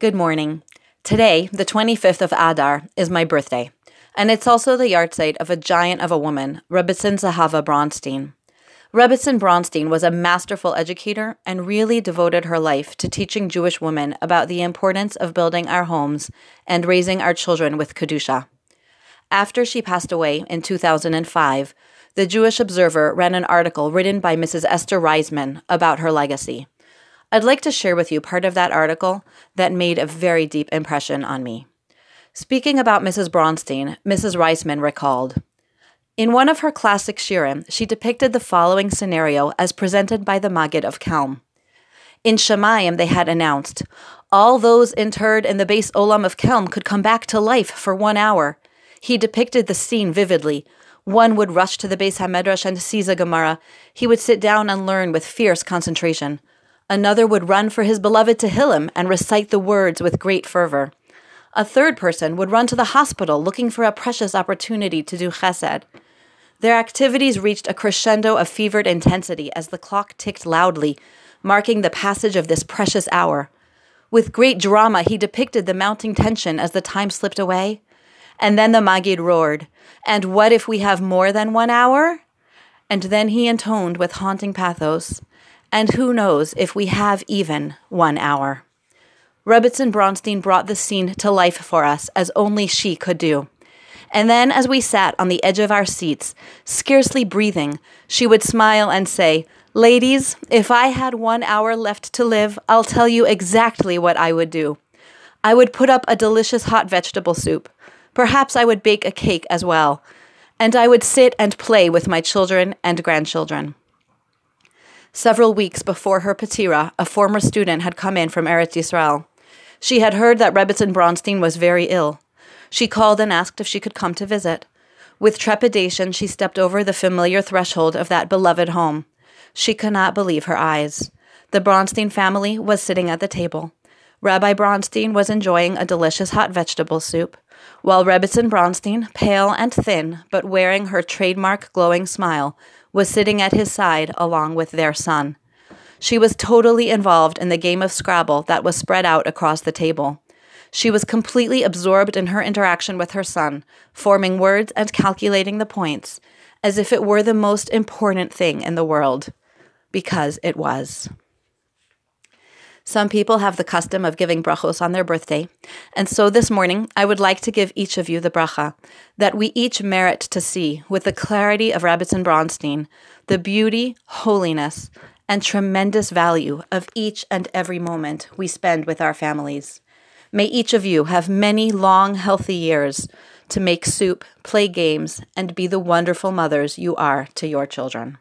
Good morning. Today, the 25th of Adar, is my birthday, and it's also the yahrzeit of a giant of a woman, Rebbetzin Zahava Bronstein. Rebbetzin Bronstein was a masterful educator and really devoted her life to teaching Jewish women about the importance of building our homes and raising our children with Kedusha. After she passed away in 2005, the Jewish Observer ran an article written by Mrs. Esther Reisman about her legacy. I'd like to share with you part of that article that made a very deep impression on me. Speaking about Mrs. Bronstein, Mrs. Reisman recalled In one of her classic shiurim, she depicted the following scenario as presented by the Maggid of Kelm. In Shamayim, they had announced, all those interred in the Beis Olam of Kelm could come back to life for one hour. He depicted the scene vividly. One would rush to the Beis Hamedrash and seize a Gemara. He would sit down and learn with fierce concentration. Another would run for his beloved to Tehillim and recite the words with great fervor. A third person would run to the hospital looking for a precious opportunity to do chesed. Their activities reached a crescendo of fevered intensity as the clock ticked loudly, marking the passage of this precious hour. With great drama, he depicted the mounting tension as the time slipped away. And then the Maggid roared, And what if we have more than one hour? And then he intoned with haunting pathos, and who knows if we have even one hour. Rebbetzin Bronstein brought the scene to life for us as only she could do. And then, as we sat on the edge of our seats, scarcely breathing, she would smile and say, Ladies, if I had one hour left to live, I'll tell you exactly what I would do. I would put up a delicious hot vegetable soup. Perhaps I would bake a cake as well. And I would sit and play with my children and grandchildren. Several weeks before her patira, a former student had come in from Eretz Yisrael. She had heard that Rebbetzin Bronstein was very ill. She called and asked if she could come to visit. With trepidation, she stepped over the familiar threshold of that beloved home. She could not believe her eyes. The Bronstein family was sitting at the table. Rabbi Bronstein was enjoying a delicious hot vegetable soup, while Rebbetzin Bronstein, pale and thin, but wearing her trademark glowing smile, was sitting at his side along with their son. She was totally involved in the game of Scrabble that was spread out across the table. She was completely absorbed in her interaction with her son, forming words and calculating the points, as if it were the most important thing in the world. Because it was. Some people have the custom of giving brachos on their birthday, and so this morning I would like to give each of you the bracha that we each merit to see with the clarity of Rebbetzin Bronstein the beauty, holiness, and tremendous value of each and every moment we spend with our families. May each of you have many long, healthy years to make soup, play games, and be the wonderful mothers you are to your children.